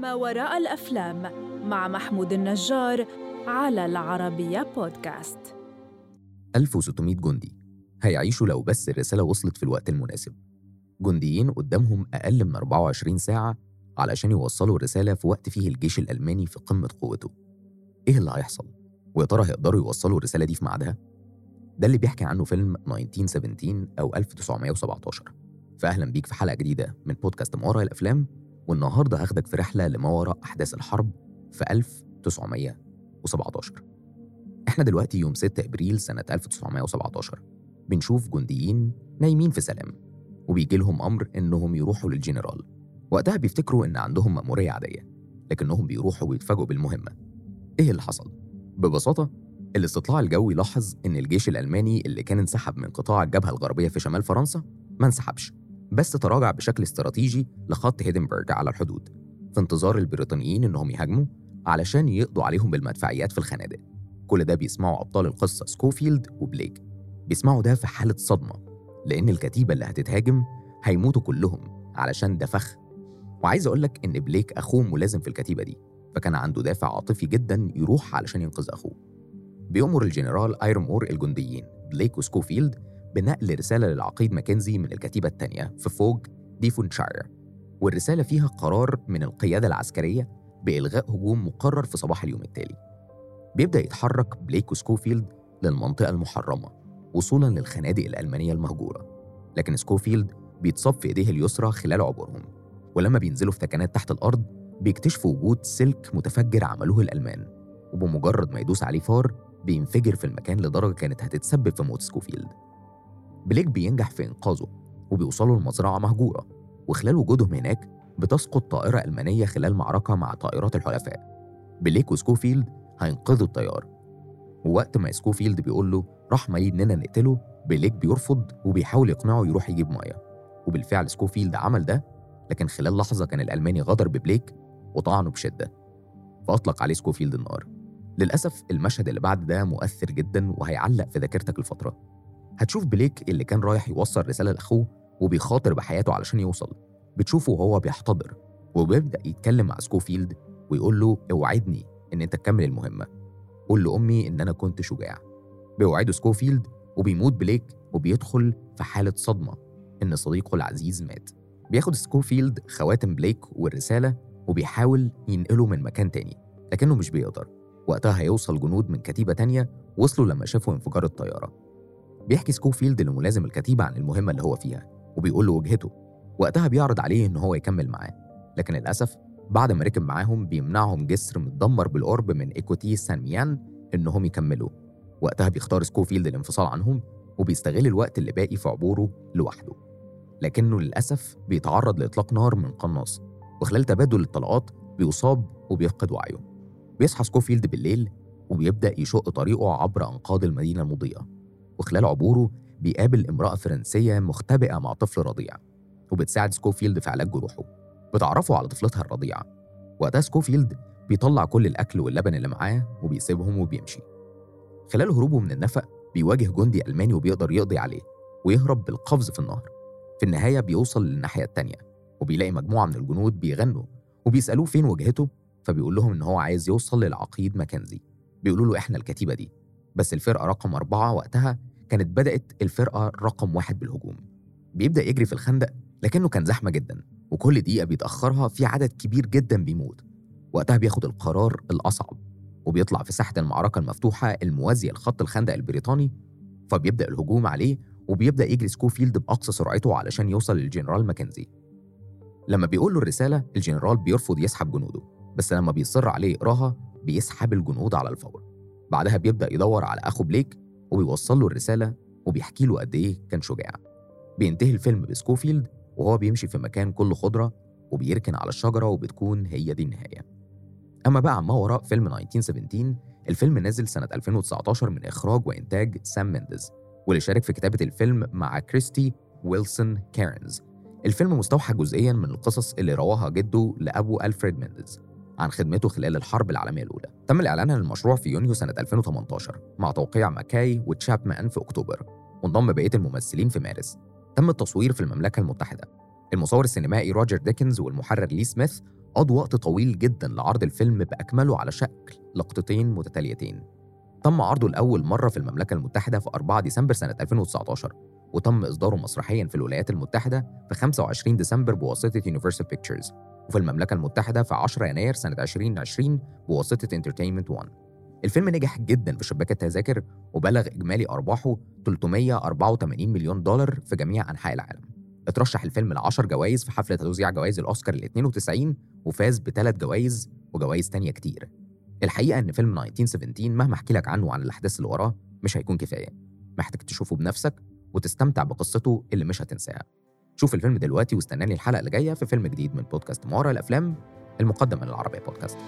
ما وراء الأفلام مع محمود النجار على العربية بودكاست 1600 جندي هيعيشوا لو بس الرسالة وصلت في الوقت المناسب جنديين قدامهم أقل من 24 ساعة علشان يوصلوا الرسالة في وقت فيه الجيش الألماني في قمة قوته إيه اللي هيحصل؟ ويا ترى هيقدروا يوصلوا الرسالة دي في ميعادها؟ ده اللي بيحكي عنه فيلم 1917 أو 1917 فأهلا بيك في حلقة جديدة من بودكاست ما وراء الأفلام والنهاردة هاخدك في رحلة لما وراء أحداث الحرب في 1917 إحنا دلوقتي يوم 6 إبريل سنة 1917 بنشوف جنديين نايمين في سلام وبيجي لهم أمر إنهم يروحوا للجنرال. وقتها بيفتكروا إن عندهم مأمورية عادية لكنهم بيروحوا ويتفاجئوا بالمهمة. إيه اللي حصل؟ ببساطة الاستطلاع الجوي لاحظ إن الجيش الألماني اللي كان انسحب من قطاع الجبهة الغربية في شمال فرنسا ما انسحبش بس تراجع بشكل استراتيجي لخط هيدنبرج على الحدود في انتظار البريطانيين إنهم يهاجموا علشان يقضوا عليهم بالمدفعيات في الخنادق. كل ده بيسمعوا أبطال القصة سكوفيلد وبليك. بيسمعوا ده في حالة صدمة لأن الكتيبة اللي هتتهاجم هيموتوا كلهم علشان ده فخ وعايز أقولك إن بليك أخوه ملازم في الكتيبة دي فكان عنده دافع عاطفي جدا يروح علشان ينقذ أخوه. بيأمر الجنرال إيرينمور الجنديين بليك وسكوفيلد بنقل رسالة للعقيد ماكنزي من الكتيبة الثانية في فوج ديفونشاير والرسالة فيها قرار من القيادة العسكرية بإلغاء هجوم مقرر في صباح اليوم التالي. بيبدأ يتحرك بليك وسكوفيلد للمنطقة المحرمة وصولا للخنادق الألمانية المهجورة لكن سكوفيلد بيتصاب في إيديه اليسرى خلال عبورهم ولما بينزلوا في ثكنات تحت الأرض بيكتشفوا وجود سلك متفجر عملوه الألمان وبمجرد ما يدوس عليه فار بينفجر في المكان لدرجة كانت هتتسبب في موت سكوفيلد. بليك بينجح في إنقاذه وبيوصلوا لمزرعة مهجورة وخلال وجودهم هناك بتسقط طائرة ألمانية خلال معركة مع طائرات الحلفاء. بليك وسكوفيلد هينقذوا الطيار ووقت ما سكوفيلد بيقول له رحمة إننا نقتله بليك بيرفض وبيحاول يقنعه يروح يجيب مية وبالفعل سكوفيلد عمل ده لكن خلال لحظة كان الألماني غدر ببليك وطعنه بشدة. فأطلق عليه سكوفيلد النار. للأسف المشهد اللي بعد ده مؤثر جدا وهيعلق في ذاكرتك لفترة هتشوف بليك اللي كان رايح يوصل رسالة لأخوه وبيخاطر بحياته علشان يوصل. بتشوفه وهو بيحتضر وبيبدأ يتكلم مع سكوفيلد ويقول له أوعدني إن أنت تكمل المهمة قول لأمي إن أنا كنت شجاع. بيوعده سكوفيلد وبيموت بليك وبيدخل في حالة صدمة إن صديقه العزيز مات. بياخد سكوفيلد خواتم بليك والرسالة وبيحاول ينقله من مكان تاني لكنه مش بيقدر. وقتها هيوصل جنود من كتيبة تانية وصلوا لما شافوا انفجار الطيارة. بيحكي سكوفيلد لملازم الكتيبة عن المهمة اللي هو فيها وبيقول له وجهته. وقتها بيعرض عليه إن هو يكمل معاه. لكن للأسف بعد ما ركب معاهم بيمنعهم جسر متدمر بالقرب من إيكوست سان مين إنهم يكملوا وقتها بيختار سكوفيلد الانفصال عنهم وبيستغل الوقت اللي باقي في عبوره لوحده. لكنه للأسف بيتعرض لإطلاق نار من قناص. وخلال تبادل الطلقات بيصاب وبيفقد وعيه. بيصحى سكوفيلد بالليل وبيبدأ يشق طريقه عبر أنقاض المدينة المضيئة. وخلال عبوره بيقابل امرأة فرنسية مختبئة مع طفل رضيع وبتساعد سكوفيلد في علاج جروحه. بتعرفه على طفلتها الرضيعة. وقتها سكوفيلد بيطلع كل الأكل واللبن اللي معاه وبيسيبهم وبيمشي. خلال هروبه من النفق بيواجه جندي ألماني وبيقدر يقضي عليه ويهرب بالقفز في النهر. في النهاية بيوصل للناحية التانية وبيلاقي مجموعة من الجنود بيغنوا وبيسألوه فين وجهته فبيقول لهم إن هو عايز يوصل للعقيد ماكنزي بيقولوا له إحنا الكتيبة دي. بس الفرقة رقم أربعة وقتها كانت بدأت الفرقة رقم واحد بالهجوم. بيبدأ يجري في الخندق لكنه كان زحمة جدا وكل دقيقة بيتأخرها في عدد كبير جدا بيموت. وقتها بياخد القرار الأصعب وبيطلع في ساحة المعركة المفتوحة الموازية لخط الخندق البريطاني فبيبدأ الهجوم عليه وبيبدأ يجري سكوفيلد بأقصى سرعته علشان يوصل للجنرال ماكنزي. لما بيقول له الرسالة الجنرال بيرفض يسحب جنوده. بس لما بيصر عليه يقراها بيسحب الجنود على الفور. بعدها بيبدأ يدور على أخو بليك وبيوصل له الرسالة وبيحكي له قد إيه كان شجاع. بينتهي الفيلم بسكوفيلد وهو بيمشي في مكان كله خضرة وبيركن على الشجرة وبتكون هي دي النهاية. أما بقى عما وراء فيلم 1917 الفيلم نزل سنة 2019 من إخراج وإنتاج سام مينديز واللي شارك في كتابة الفيلم مع كريستي ويلسون كارنز الفيلم مستوحى جزئيا من القصص اللي رواها جده لأبوه ألفريد مينديز عن خدمته خلال الحرب العالمية الأولى. تم الإعلان عن المشروع في يونيو سنة 2018 مع توقيع ماكاي وتشابمان في أكتوبر وانضم بقية الممثلين في مارس. تم التصوير في المملكة المتحدة. المصور السينمائي روجر ديكنز والمحرر لي سميث قضوا وقت طويل جدا لعرض الفيلم بأكمله على شكل لقطتين متتاليتين. تم عرضه لأول مرة في المملكة المتحدة في 4 ديسمبر سنة 2019 وتم إصداره مسرحيا في الولايات المتحدة في 25 ديسمبر بواسطة Universal Pictures وفي المملكة المتحدة في 10 يناير سنة 2020 بواسطة Entertainment 1 الفيلم نجح جدا في شباك التذاكر وبلغ إجمالي أرباحه 384 مليون دولار في جميع أنحاء العالم. اترشح الفيلم ل 10 جوائز في حفلة توزيع جوائز الأوسكار ال 92 وفاز بثلاث جوائز وجوائز تانية كتير. الحقيقة إن فيلم 1917 مهما أحكي لك عنه وعن الأحداث اللي وراه مش هيكون كفاية. محتاج تشوفه بنفسك وتستمتع بقصته اللي مش هتنساها. شوف الفيلم دلوقتي واستناني الحلقة اللي جاية في فيلم جديد من بودكاست مارا الأفلام المقدم من العربية بودكاست.